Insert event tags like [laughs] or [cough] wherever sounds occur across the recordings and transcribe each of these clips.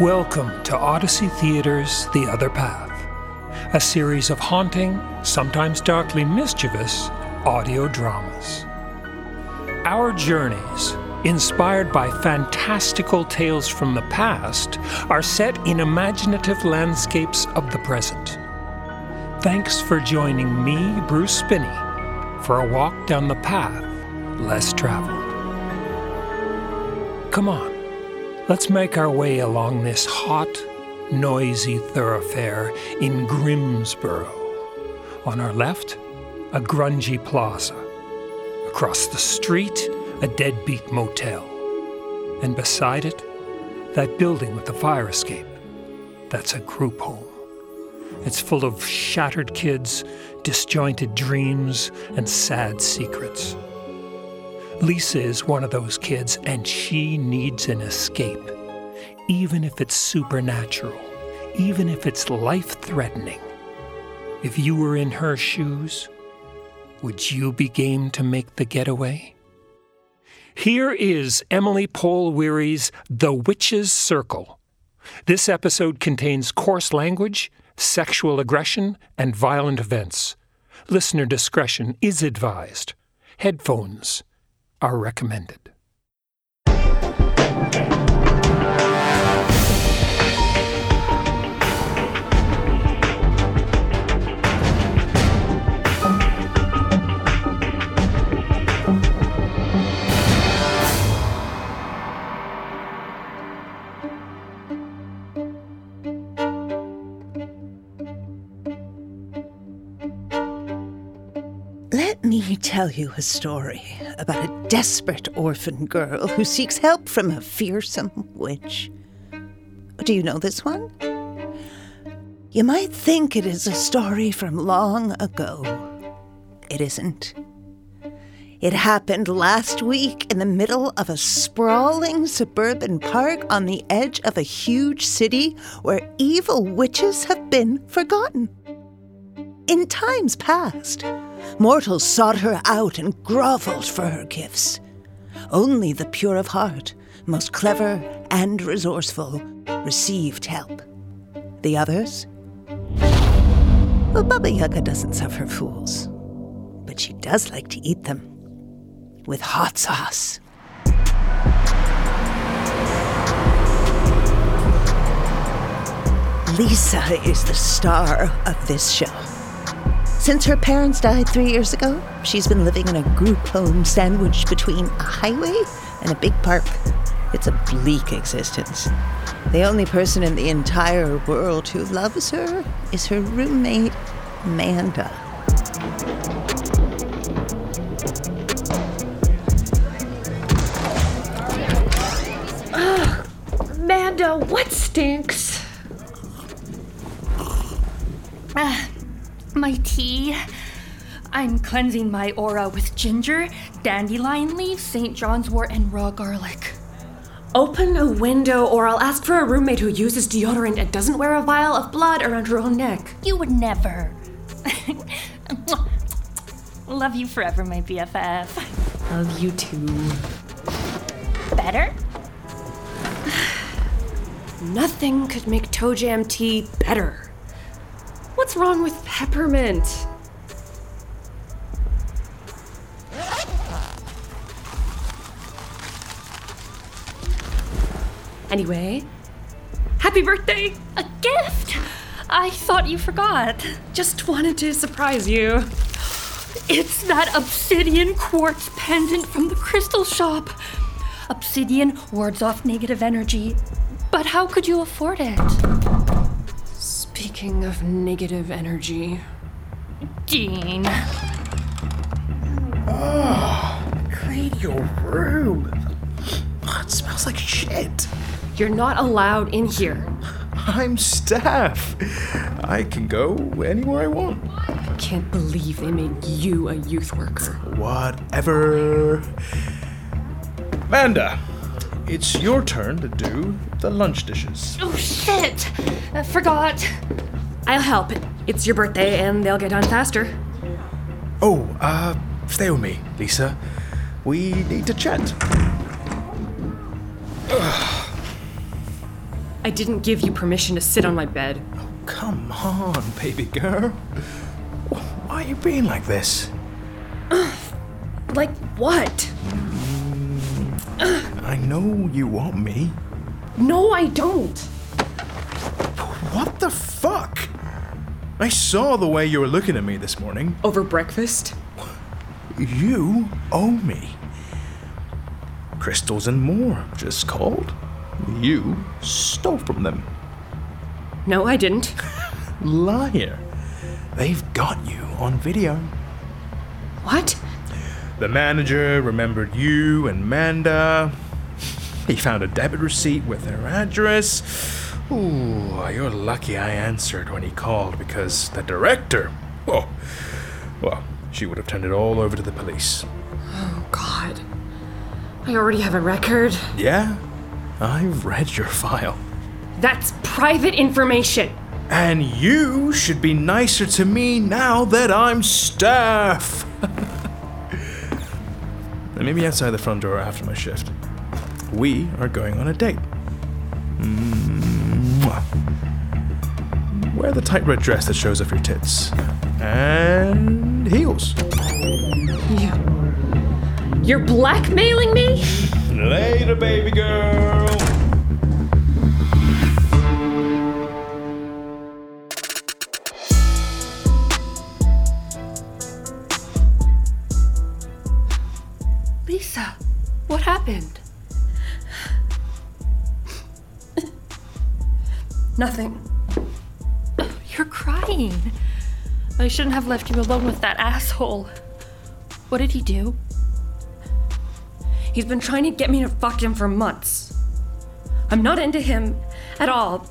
Welcome to Odyssey Theater's The Other Path, a series of haunting, sometimes darkly mischievous, audio dramas. Our journeys, inspired by fantastical tales from the past, are set in imaginative landscapes of the present. Thanks for joining me, Bruce Spinney, for a walk down the path less traveled. Come on. Let's make our way along this hot, noisy thoroughfare in Grimsboro. On our left, a grungy plaza. Across the street, a deadbeat motel. And beside it, that building with the fire escape. That's a group home. It's full of shattered kids, disjointed dreams, and sad secrets. Lisa is one of those kids, and she needs an escape, even if it's supernatural, even if it's life threatening. If you were in her shoes, would you be game to make the getaway? Here is Emily Pohl-Weary's The Witch's Circle. This episode contains coarse language, sexual aggression, and violent events. Listener discretion is advised. Headphones are recommended. Tell you a story about a desperate orphan girl who seeks help from a fearsome witch. Do you know this one? You might think it is a story from long ago. It isn't. It happened last week in the middle of a sprawling suburban park on the edge of a huge city where evil witches have been forgotten. In times past, mortals sought her out and groveled for her gifts. Only the pure of heart, most clever and resourceful, received help. The others? Well, Baba Yaga doesn't suffer fools, but she does like to eat them with hot sauce. Lisa is the star of this show. Since her parents died three years ago, she's been living in a group home sandwiched between a highway and a big park. It's a bleak existence. The only person in the entire world who loves her is her roommate, Manda. Amanda, what stinks? Ah, my tea. I'm cleansing my aura with ginger, dandelion leaves, St. John's wort, and raw garlic. Open a window, or I'll ask for a roommate who uses deodorant and doesn't wear a vial of blood around her own neck. You would never. [laughs] Love you forever, my BFF. Love you too. Better? [sighs] Nothing could make toe jam tea better. What's wrong with peppermint? Anyway, happy birthday! A gift? I thought you forgot. Just wanted to surprise you. It's that obsidian quartz pendant from the crystal shop. Obsidian wards off negative energy. But how could you afford it? Speaking of negative energy, Dean. Oh, clean your room. Oh, it smells like shit. you're not allowed in here. I'm staff. I can go anywhere I want. I can't believe they made you a youth worker. Whatever. Amanda, it's your turn to do the lunch dishes. Oh, shit! I forgot. I'll help. It's your birthday and they'll get done faster. Oh, uh, stay with me, Lisa. We need to chat. Ugh. [sighs] I didn't give you permission to sit on my bed. Oh, come on, baby girl. Why are you being like this? [sighs] Like what? I know you want me. No, I don't. What the fuck? I saw the way you were looking at me this morning. Over breakfast? You owe me. Crystals and more, just called. You stole from them. No, I didn't. [laughs] Liar. They've got you on video. What? The manager remembered you and Manda. He found a debit receipt with their address. Ooh, you're lucky I answered when he called because the director, oh, well, she would have turned it all over to the police. Oh, God. I already have a record. Yeah, I've read your file. That's private information. And you should be nicer to me now that I'm staff. [laughs] meet me outside the front door after my shift. We are going on a date. Mwah. Wear the tight red dress that shows off your tits. And heels. You're blackmailing me? Later, baby girl. Shouldn't have left you alone with that asshole. What did he do? He's been trying to get me to fuck him for months. I'm not into him at all,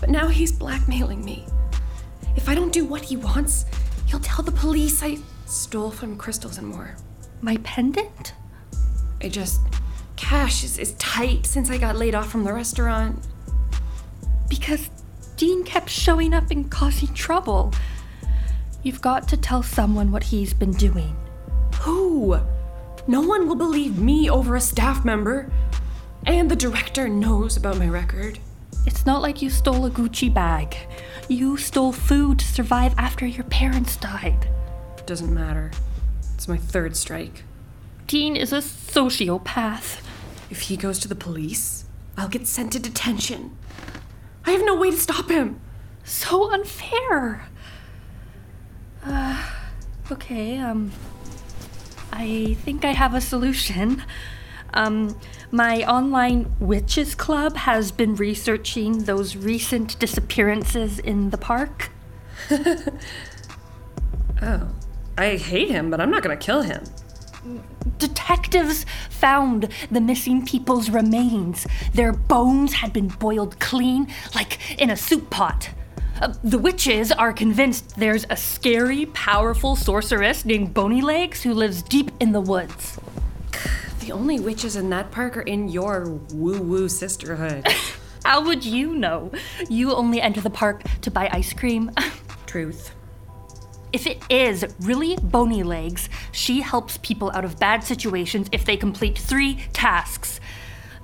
but now he's blackmailing me. If I don't do what he wants, he'll tell the police I stole from crystals and more. My pendant? I just. Cash is, is tight since I got laid off from the restaurant. Because Dean kept showing up and causing trouble. You've got to tell someone what he's been doing. Who? No one will believe me over a staff member. And the director knows about my record. It's not like you stole a Gucci bag. You stole food to survive after your parents died. Doesn't matter. It's my third strike. Dean is a sociopath. If he goes to the police, I'll get sent to detention. I have no way to stop him. So unfair. Uh, okay, um, I think I have a solution. Um, my online witches club has been researching those recent disappearances in the park. [laughs] Oh. I hate him, but I'm not gonna kill him. Detectives found the missing people's remains. Their bones had been boiled clean, like in a soup pot. Uh, the witches are convinced there's a scary, powerful sorceress named Bony Legs who lives deep in the woods. The only witches in that park are in your woo woo sisterhood. [laughs] How would you know? You only enter the park to buy ice cream. [laughs] Truth. If it is really Bony Legs, she helps people out of bad situations if they complete three tasks.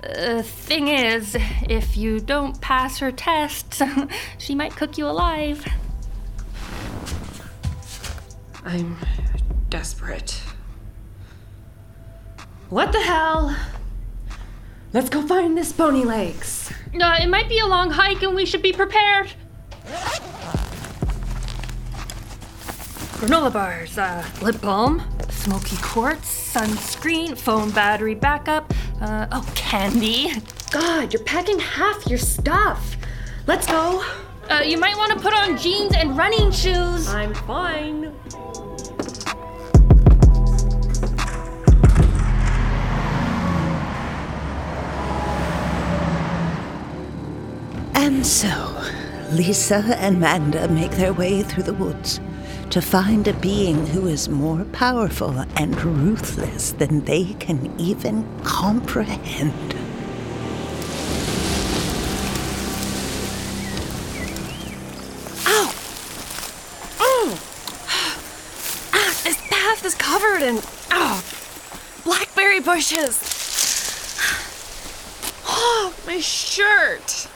Uh, thing is, if you don't pass her tests, [laughs] she might cook you alive. I'm desperate. What the hell? Let's go find this bony legs. Uh, it might be a long hike and we should be prepared. Granola bars, uh, lip balm, smoky quartz, sunscreen, phone battery backup, uh, oh, candy. God, you're packing half your stuff. Let's go. Uh, you might want to put on jeans and running shoes. I'm fine. And so, Lisa and Manda make their way through the woods to find a being who is more powerful and ruthless than they can even comprehend. Ow! Oh! Ah, this path is covered in oh, blackberry bushes. Oh, my shirt.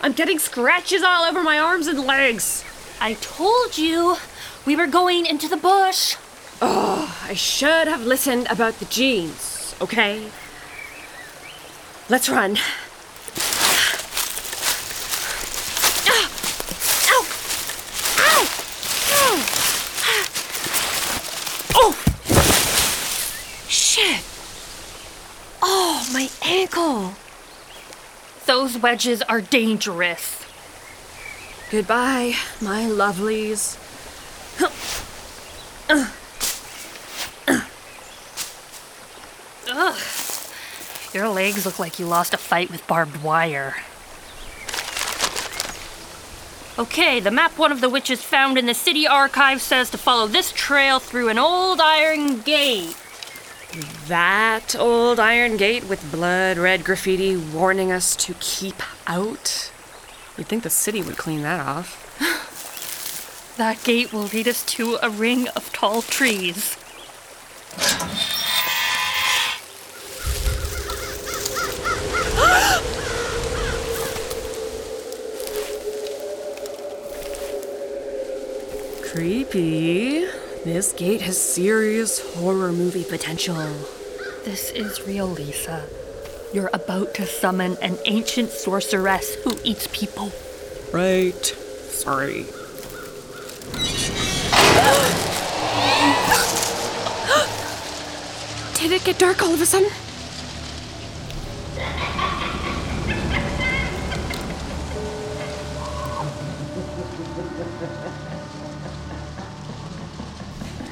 I'm getting scratches all over my arms and legs. I told you we were going into the bush. Oh, I should have listened about the jeans, okay? Let's run. Oh! Shit! Oh, my ankle! Those wedges are dangerous. Goodbye, my lovelies. Ugh. Your legs look like you lost a fight with barbed wire. Okay, the map one of the witches found in the city archive says to follow this trail through an old iron gate. That old iron gate with blood red graffiti warning us to keep out? You'd think the city would clean that off. [laughs] That gate will lead us to a ring of tall trees. [gasps] Creepy. This gate has serious horror movie potential. This is real, Lisa. You're about to summon an ancient sorceress who eats people. Right. Sorry. [gasps] Did it get dark all of a sudden?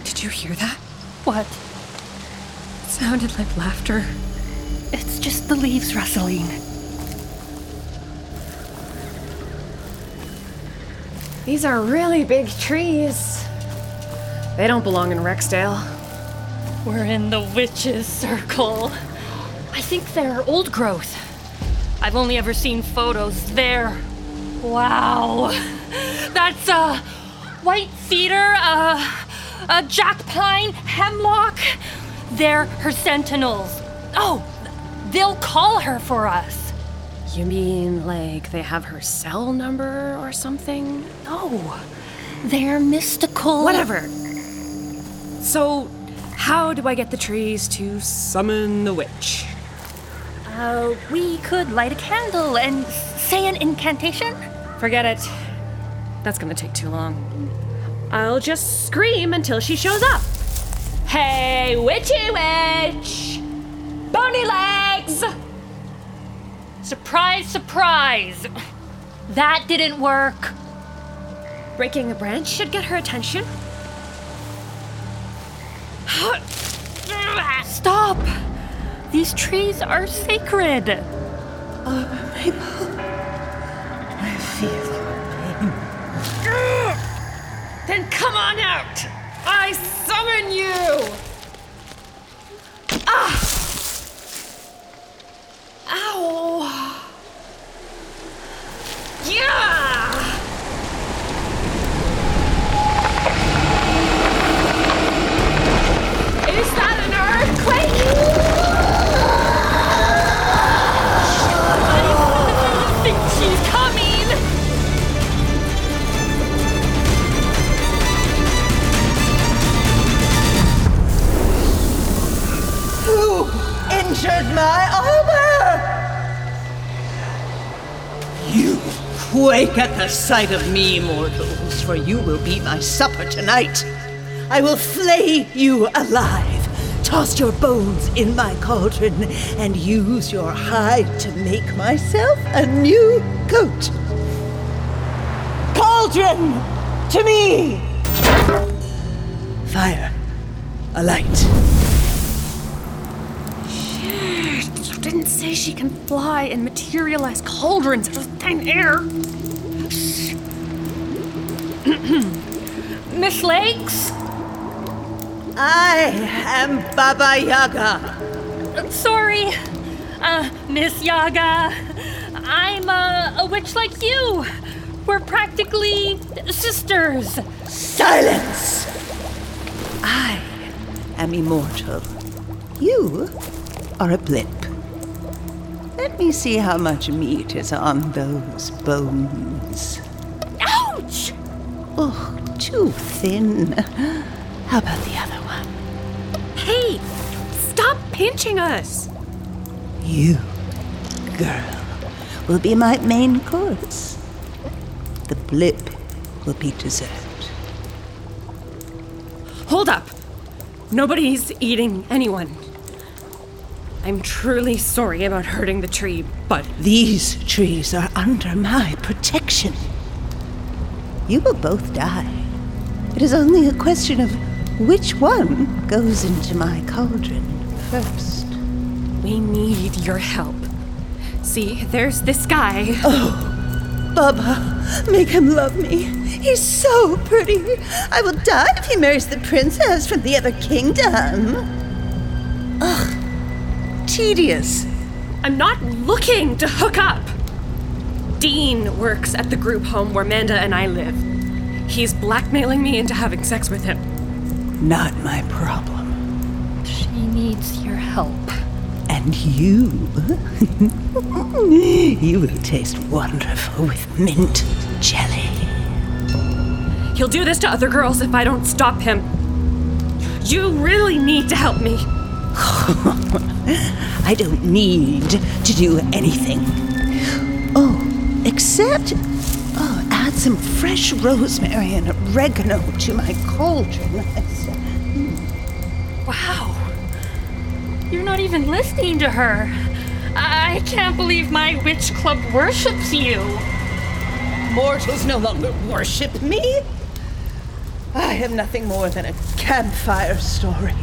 Did you hear that? What? It sounded like laughter. It's just the leaves rustling. These are really big trees. They don't belong in Rexdale. We're in the witch's circle. I think they're old growth. I've only ever seen photos there. Wow. That's a white cedar, a, a jack pine, hemlock. They're her sentinels. Oh, they'll call her for us. You mean like they have her cell number or something? No, they're mystical. Whatever. So, how do I get the trees to summon the witch? Uh, we could light a candle and say an incantation. Forget it. That's gonna take too long. I'll just scream until she shows up. Hey, witchy witch! Bony legs! Surprise, surprise! That didn't work. Breaking a branch should get her attention. Stop! These trees are sacred. Oh, Mabel. I feel you. Then come on out! I summon you! Ah! Ow! Yeah! Is that sight of me, mortals, for you will be my supper tonight. I will flay you alive, toss your bones in my cauldron, and use your hide to make myself a new coat. Cauldron, to me! Fire, a light. You didn't say she can fly and materialize cauldrons out of thin air. [clears throat] Miss Lakes? I am Baba Yaga. Sorry, uh, Miss Yaga. I'm uh, a witch like you. We're practically sisters. Silence! I am immortal. You are a blip. Let me see how much meat is on those bones. Oh, too thin. How about the other one? Hey, stop pinching us. You, girl, will be my main course. The blip will be dessert. Hold up. Nobody's eating anyone. I'm truly sorry about hurting the tree, but These trees are under my protection. You will both die. It is only a question of which one goes into my cauldron first. we need your help. See, there's this guy. Oh, Baba, make him love me. He's so pretty. I will die if he marries the princess from the other kingdom. Ugh, tedious. I'm not looking to hook up. Dean works at the group home where Manda and I live. He's blackmailing me into having sex with him. Not my problem. She needs your help. And you, [laughs] you will taste wonderful with mint jelly. He'll do this to other girls if I don't stop him. You really need to help me. [laughs] I don't need to do anything. Except oh, add some fresh rosemary and oregano to my cauldron. Wow. You're not even listening to her. I can't believe my witch club worships you. Mortals no longer worship me. I am nothing more than a campfire story.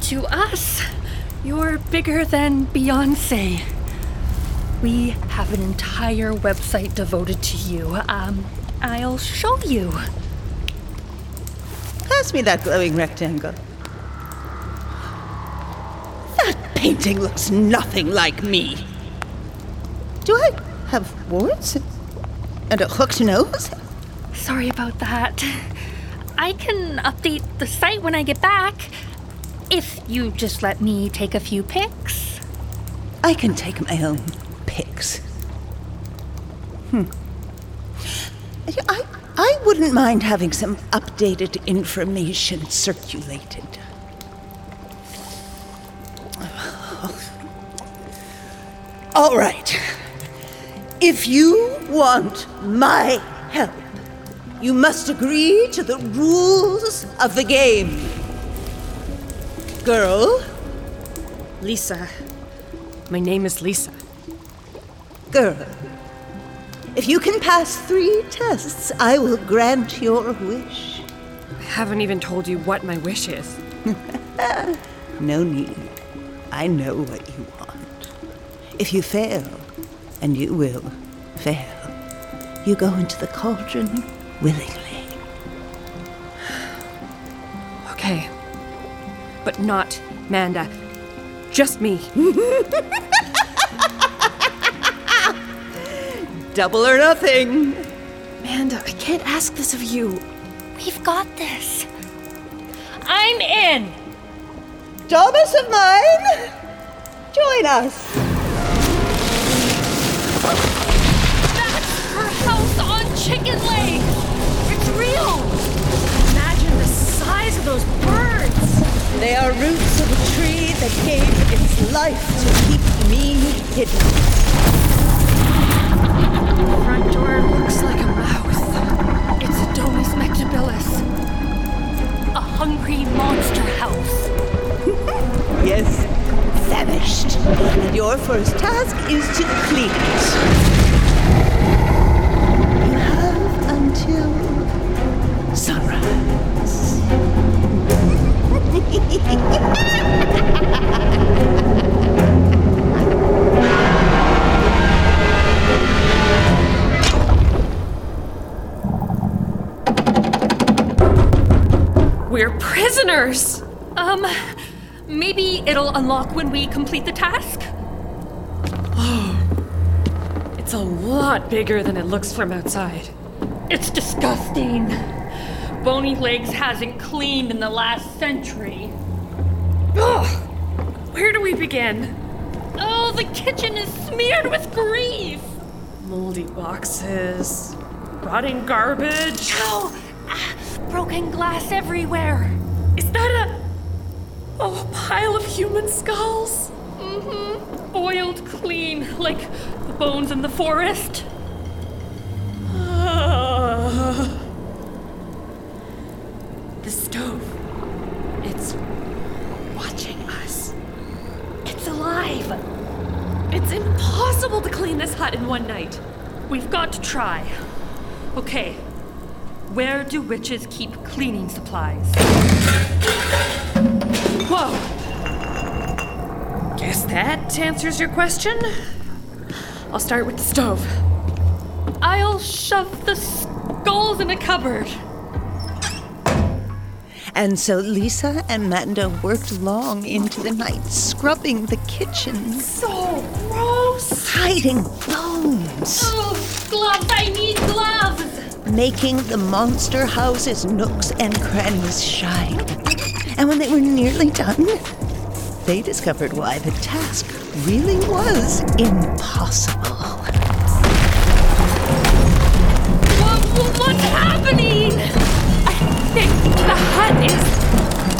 To us, you're bigger than Beyonce. We have an entire website devoted to you. Um, I'll show you. Pass me that glowing rectangle. That painting looks nothing like me. Do I have warts? And a hooked nose? Sorry about that. I can update the site when I get back. If you just let me take a few pics. I can take my own pics. Hmm. I, I wouldn't mind having some updated information circulated. All right. If you want my help, you must agree to the rules of the game. Girl, Lisa. My name is Lisa. Girl. If you can pass three tests, I will grant your wish. I haven't even told you what my wish is. [laughs] No need. I know what you want. If you fail, and you will fail, you go into the cauldron willingly. [sighs] Okay. But not Manda. Just me. [laughs] Double or nothing. Amanda, I can't ask this of you. We've got this. I'm in. Thomas of mine, join us. That's her house on chicken legs. It's real. Imagine the size of those birds. They are roots of a tree that gave its life to keep me hidden. Looks like a mouth. It's Adonis Mectabilis. A hungry monster house. [laughs] Yes, famished. And your first task is to clean it. You have until sunrise. [laughs] We're prisoners. Um, maybe it'll unlock when we complete the task? It's a lot bigger than it looks from outside. It's disgusting. Bony Legs hasn't cleaned in the last century. Ugh. Where do we begin? Oh, the kitchen is smeared with grease! Moldy boxes, rotting garbage. Ow! Ah, broken glass everywhere. Is that a. Oh, a pile of human skulls? Mm-hmm. Boiled clean, like the bones in the forest. The stove. It's watching us. It's alive. It's impossible to clean this hut in one night. We've got to try. Okay. Where do witches keep cleaning supplies? Whoa. Guess that answers your question. I'll start with the stove. I'll shove the skulls in a cupboard. And so Lisa and Manda worked long into the night, scrubbing the kitchen, So gross. hiding bones, Oh, gloves! I need gloves! Making the monster house's nooks and crannies shine. And when they were nearly done, they discovered why the task really was impossible. What, what's happening? I think the hut is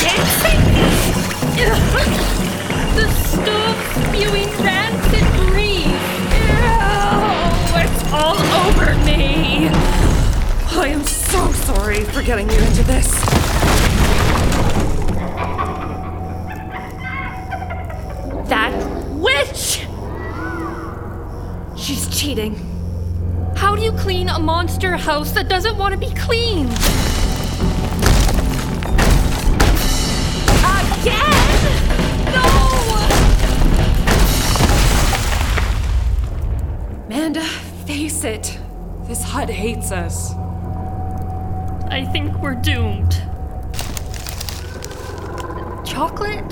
dancing. [laughs] the stove spewing rancid grease. Ew, it's all over me. I am so sorry for getting you into this. That witch! She's cheating. How do you clean a monster house that doesn't want to be cleaned? Again? No! Manda, face it. This hut hates us. I think we're doomed. Chocolate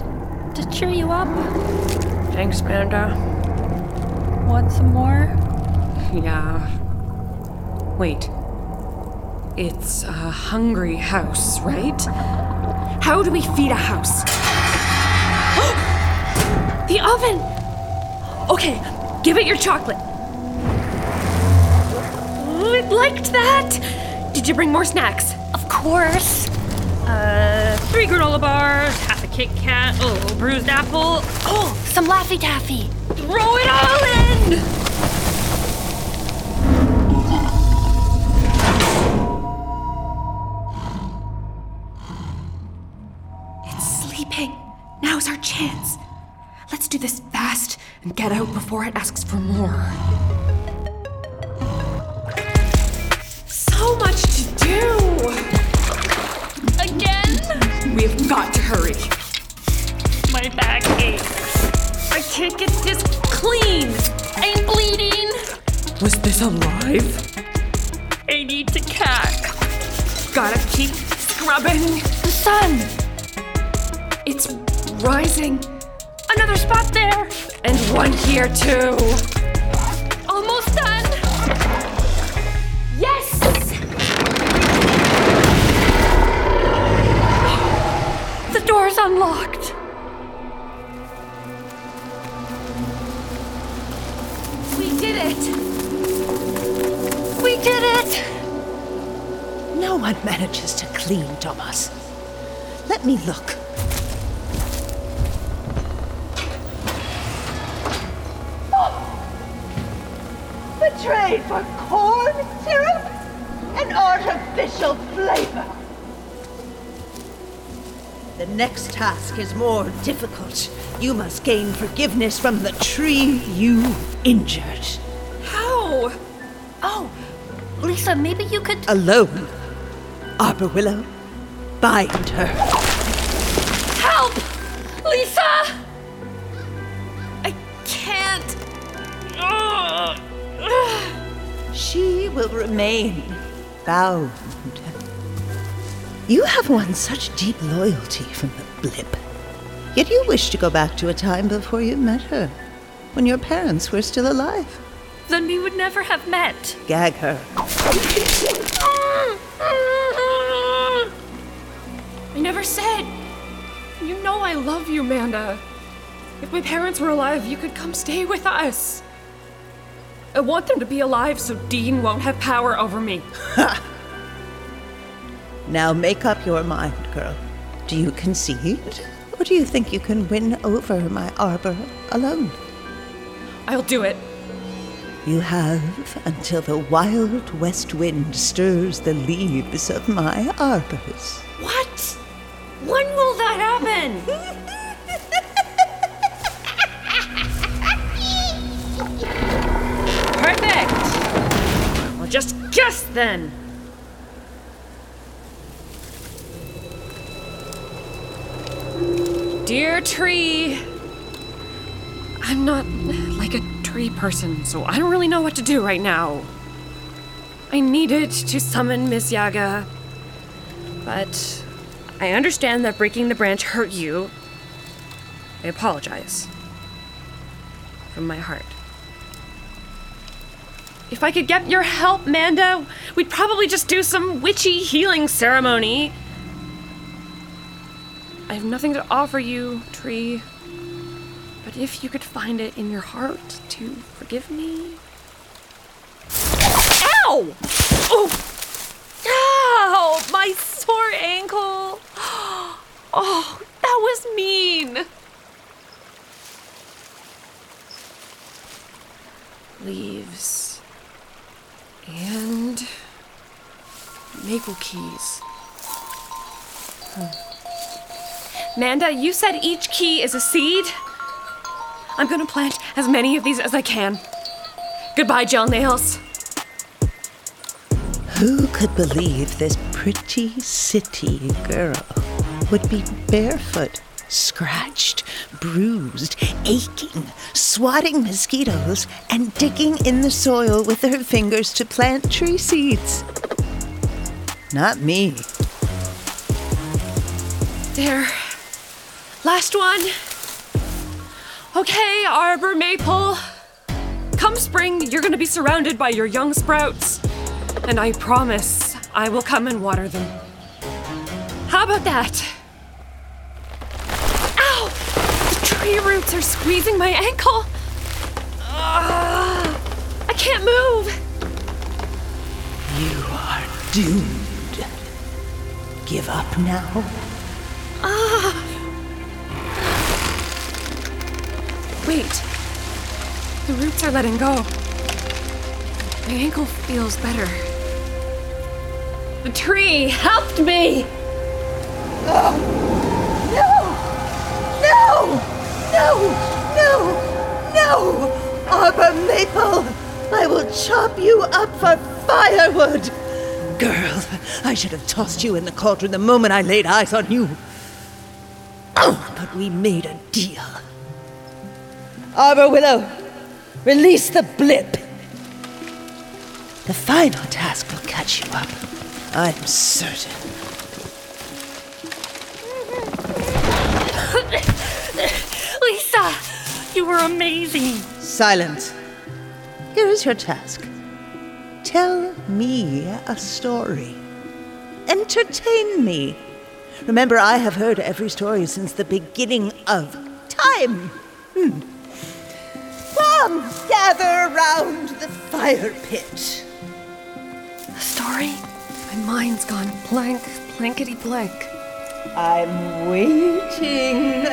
to cheer you up? Thanks, Panda. Want some more? Yeah. Wait. It's a hungry house, right? How do we feed a house? [gasps] the oven! Okay, give it your chocolate. It liked that! Did you bring more snacks? Of course. Uh, three granola bars, half a Kit Kat, oh, bruised apple. Oh, some Laffy Taffy. Throw it all in! It's sleeping. Now's our chance. Let's do this fast and get out before it asks for more. Again? We've got to hurry. My back aches. I can't get this clean! I'm bleeding. Was this alive? I need to cack. Gotta keep scrubbing. The sun. It's rising. Another spot there. And one here too. Almost done. Door's unlocked. We did it! We did it. No one manages to clean Thomas. Let me look. The tray for corn syrup and artificial flavor. The next task is more difficult. You must gain forgiveness from the tree you injured. How? Oh, Lisa, maybe you could. Alone. Arbor Willow, bind her. Help! Lisa! I can't. She will remain bound. You have won such deep loyalty from the blip. Yet you wish to go back to a time before you met her, when your parents were still alive. Then we would never have met. Gag her. I never said. You know I love you, Manda. If my parents were alive, you could come stay with us. I want them to be alive so Dean won't have power over me. [laughs] Now make up your mind, girl. Do you concede? Or do you think you can win over my arbor alone? I'll do it. You have until the wild west wind stirs the leaves of my arbors. What? When will that happen? [laughs] Perfect! Well, just guess then. Dear tree, I'm not like a tree person, so I don't really know what to do right now. I needed to summon Miss Yaga, but I understand that breaking the branch hurt you. I apologize. From my heart. If I could get your help, Manda, we'd probably just do some witchy healing ceremony. I have nothing to offer you, Tree. But if you could find it in your heart to forgive me. Ow! Oh! Ow! My sore ankle! [gasps] Oh, that was mean! Leaves. And. Maple keys. Hmm. Manda, you said each key is a seed? I'm gonna plant as many of these as I can. Goodbye, gel nails. Who could believe this pretty city girl would be barefoot, scratched, bruised, aching, swatting mosquitoes, and digging in the soil with her fingers to plant tree seeds? Not me. There. Last one. Okay, Arbor Maple. Come spring, you're gonna be surrounded by your young sprouts. And I promise I will come and water them. How about that? Ow! The tree roots are squeezing my ankle. Ah, I can't move. You are doomed. Give up now. Wait. The roots are letting go. My ankle feels better. The tree helped me! No! No! No! No! No! Arbor Maple! I will chop you up for firewood! Girl, I should have tossed you in the cauldron the moment I laid eyes on you. Oh, but we made a deal. Arbor Willow, release the blip. The final task will catch you up. I'm certain. [laughs] Lisa, you were amazing. Silence. Here is your task. Tell me a story. Entertain me. Remember, I have heard every story since the beginning of time. Hmm. Fire pit. A story? My mind's gone blank, blankety blank. I'm waiting.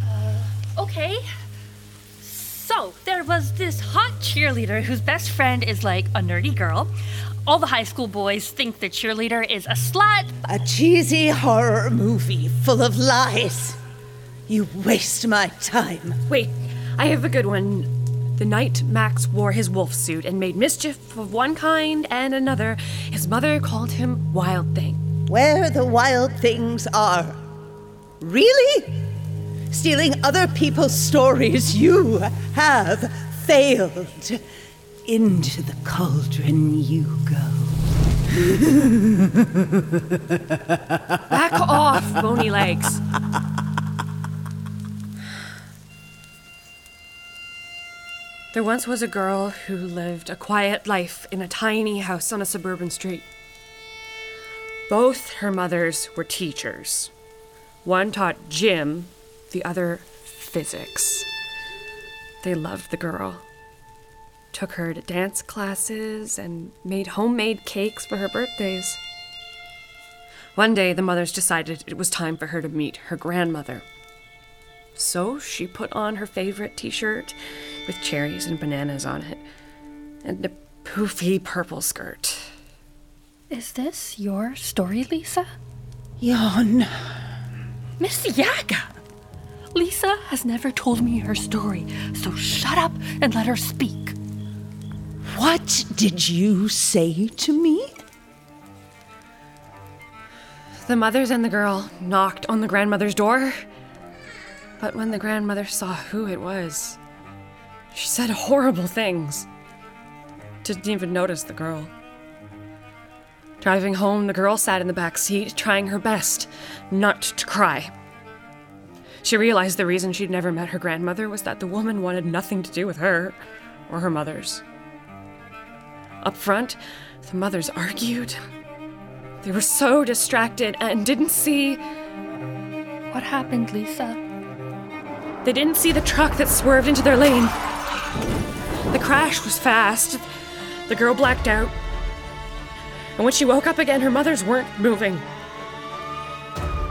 Uh, okay. So, there was this hot cheerleader whose best friend is like a nerdy girl. All the high school boys think the cheerleader is a slut. A cheesy horror movie full of lies. You waste my time. Wait, I have a good one. The night Max wore his wolf suit and made mischief of one kind and another, his mother called him Wild Thing. Where the wild things are. Really? Stealing other people's stories, you have failed. Into the cauldron you go. Back off, bony legs. There once was a girl who lived a quiet life in a tiny house on a suburban street. Both her mothers were teachers. One taught gym, the other physics. They loved the girl. Took her to dance classes and made homemade cakes for her birthdays. One day, the mothers decided it was time for her to meet her grandmother. So she put on her favorite t shirt with cherries and bananas on it, and a poofy purple skirt. Is this your story, Lisa? Jan. Miss Yaga! Lisa has never told me her story, so shut up and let her speak. What did you say to me? The mothers and the girl knocked on the grandmother's door. But when the grandmother saw who it was, she said horrible things. Didn't even notice the girl. Driving home, the girl sat in the back seat, trying her best not to cry. She realized the reason she'd never met her grandmother was that the woman wanted nothing to do with her or her mothers. Up front, the mothers argued. They were so distracted and didn't see. What happened, Lisa? They didn't see the truck that swerved into their lane. The crash was fast. The girl blacked out. And when she woke up again, her mothers weren't moving.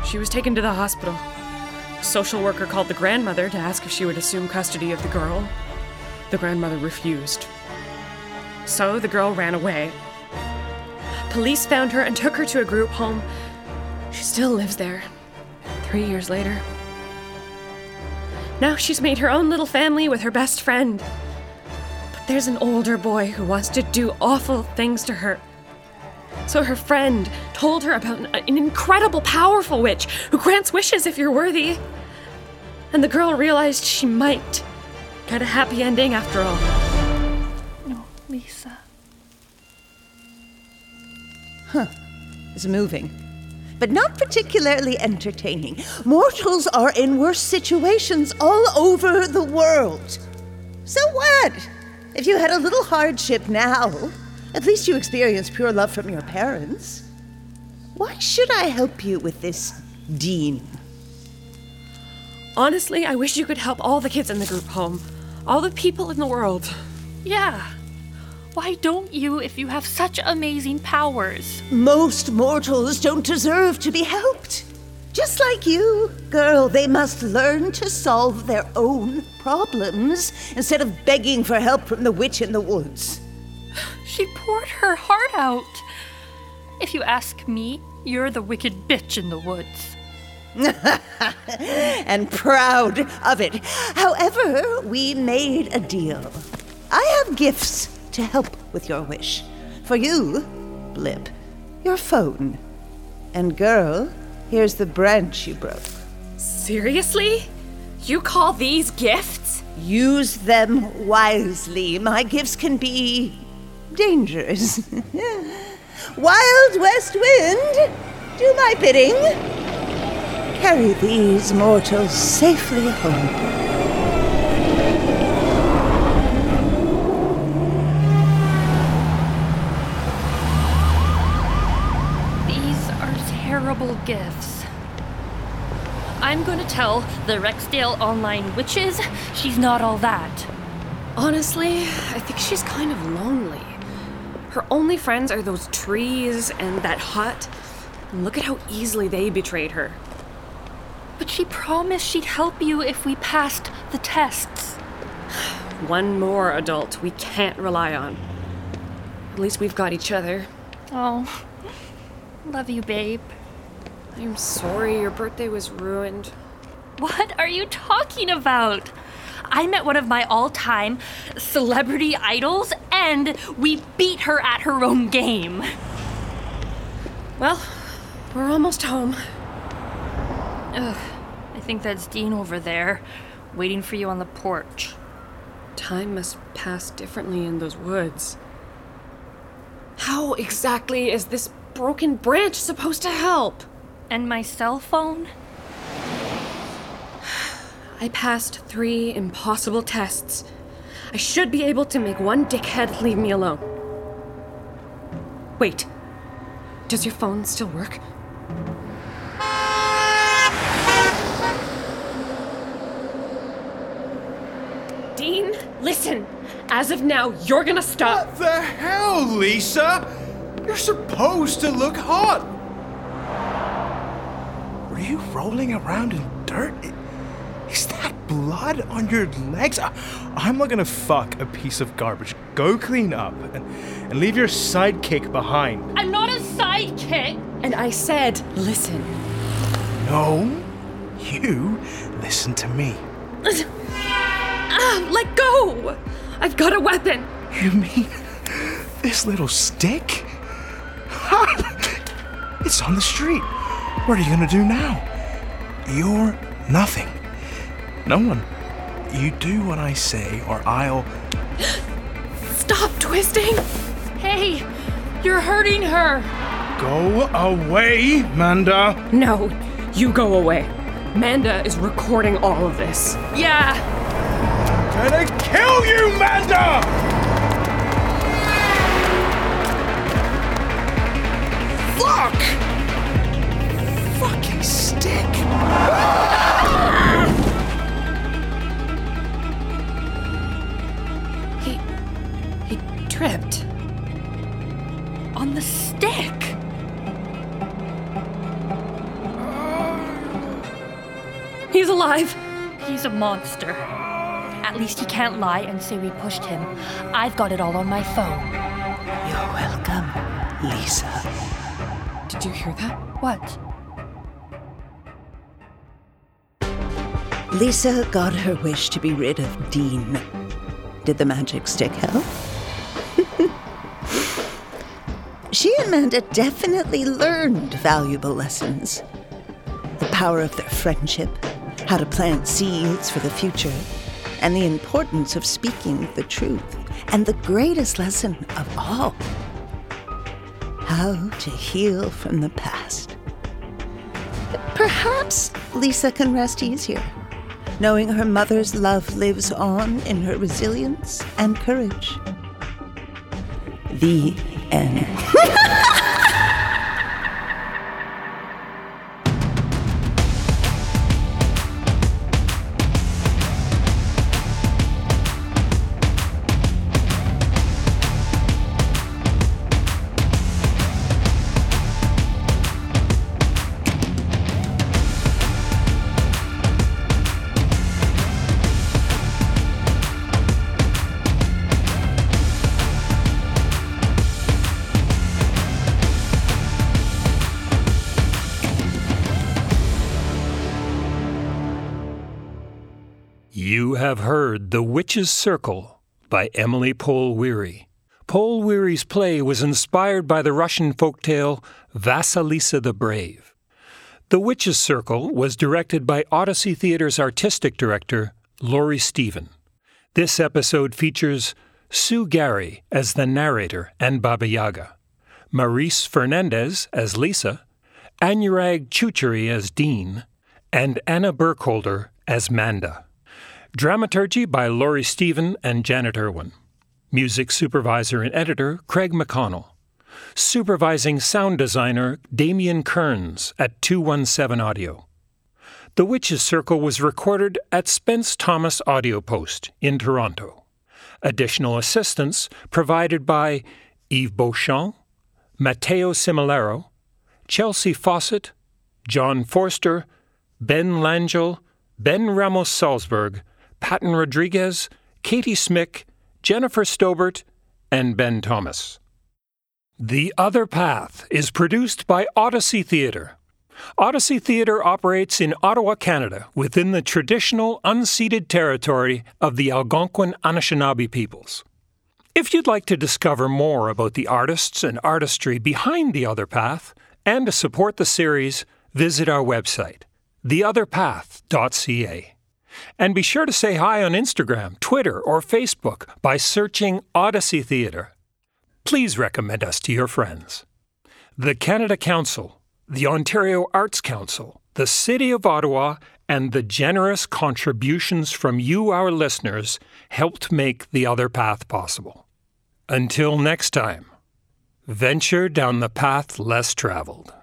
She was taken to the hospital. A social worker called the grandmother to ask if she would assume custody of the girl. The grandmother refused. So the girl ran away. Police found her and took her to a group home. She still lives there, three years later. Now she's made her own little family with her best friend. But there's an older boy who wants to do awful things to her. So her friend told her about an, an incredible, powerful witch who grants wishes if you're worthy. And the girl realized she might get a happy ending after all. Is moving, but not particularly entertaining. Mortals are in worse situations all over the world. So what? If you had a little hardship now, at least you experienced pure love from your parents. Why should I help you with this, Dean? Honestly, I wish you could help all the kids in the group home, all the people in the world. Yeah. Why don't you if you have such amazing powers? Most mortals don't deserve to be helped. Just like you, girl, they must learn to solve their own problems instead of begging for help from the witch in the woods. She poured her heart out. If you ask me, you're the wicked bitch in the woods. [laughs] and proud of it. However, we made a deal. I have gifts to help with your wish. For you, Blip, your phone. And girl, here's the branch you broke. Seriously? You call these gifts? Use them wisely. My gifts can be dangerous. [laughs] Wild West Wind, do my bidding. Carry these mortals safely home. These are terrible gifts. I'm going to tell the Rexdale Online Witches she's not all that. Honestly, I think she's kind of lonely. Her only friends are those trees and that hut. And look at how easily they betrayed her. But she promised she'd help you if we passed the tests. [sighs] One more adult we can't rely on. At least we've got each other. Oh, love you, babe. I'm sorry your birthday was ruined. What are you talking about? I met one of my all time celebrity idols and we beat her at her own game. Well, we're almost home. Ugh, I think that's Dean over there, waiting for you on the porch. Time must pass differently in those woods. How exactly is this broken branch supposed to help? And my cell phone? I passed three impossible tests. I should be able to make one dickhead leave me alone. Wait. Does your phone still work? Dean, listen. As of now, you're gonna stop. What the hell, Lisa? You're supposed to look hot. Were you rolling around in dirt? Is that blood on your legs? I- I'm not gonna fuck a piece of garbage. Go clean up and, and leave your sidekick behind. I'm not a sidekick. And I said, listen. No, you listen to me. [laughs] Ah, let go! I've got a weapon. You mean this little stick? [laughs] it's on the street. What are you gonna do now? You're nothing. No one. You do what I say, or I'll. [gasps] Stop twisting. Hey, you're hurting her. Go away, Manda! No, you go away. Manda is recording all of this. Yeah. I'm Gonna kill you, Manda! Monster. At least he can't lie and say we pushed him. I've got it all on my phone. You're welcome, Lisa. Did you hear that? What? Lisa got her wish to be rid of Dean. Did the magic stick help? [laughs] she and Amanda definitely learned valuable lessons. The power of their friendship, how to plant seeds for the future, and the importance of speaking the truth. And the greatest lesson of all how to heal from the past. Perhaps Lisa can rest easier, knowing her mother's love lives on in her resilience and courage. The end. [laughs] have heard The Witch's Circle by Emily Pohl-Weary. Pole Weary's play was inspired by the Russian folktale Vasilisa the Brave. The Witch's Circle was directed by Odyssey Theater's artistic director, Laurie Steven. This episode features Soo Garay as the narrator and Baba Yaga, Maryse Fernandes as Lisa, Anurag Choudhury as Dean, and Anna Burkholder as Manda. Dramaturgy by Laurie Steven and Janet Irwin. Music supervisor and editor Craig McConnell. Supervising sound designer Damian Kearns at 217 Audio. The Witches Circle was recorded at Spence Thomas Audio Post in Toronto. Additional assistance provided by Yves Beauchamp, Matteo Similero, Chelsea Fawcett, John Forster, Ben Langell, Ben Ramos Salzburg, Patton Rodriguez, Katie Smick, Jennifer Stobert, and Ben Thomas. The Other Path is produced by Odyssey Theatre. Odyssey Theatre operates in Ottawa, Canada, within the traditional unceded territory of the Algonquin Anishinaabe peoples. If you'd like to discover more about the artists and artistry behind The Other Path and to support the series, visit our website, theotherpath.ca. And be sure to say hi on Instagram, Twitter, or Facebook by searching Odyssey Theatre. Please recommend us to your friends. The Canada Council, the Ontario Arts Council, the City of Ottawa, and the generous contributions from you, our listeners, helped make The Other Path possible. Until next time, Venture down the path less traveled.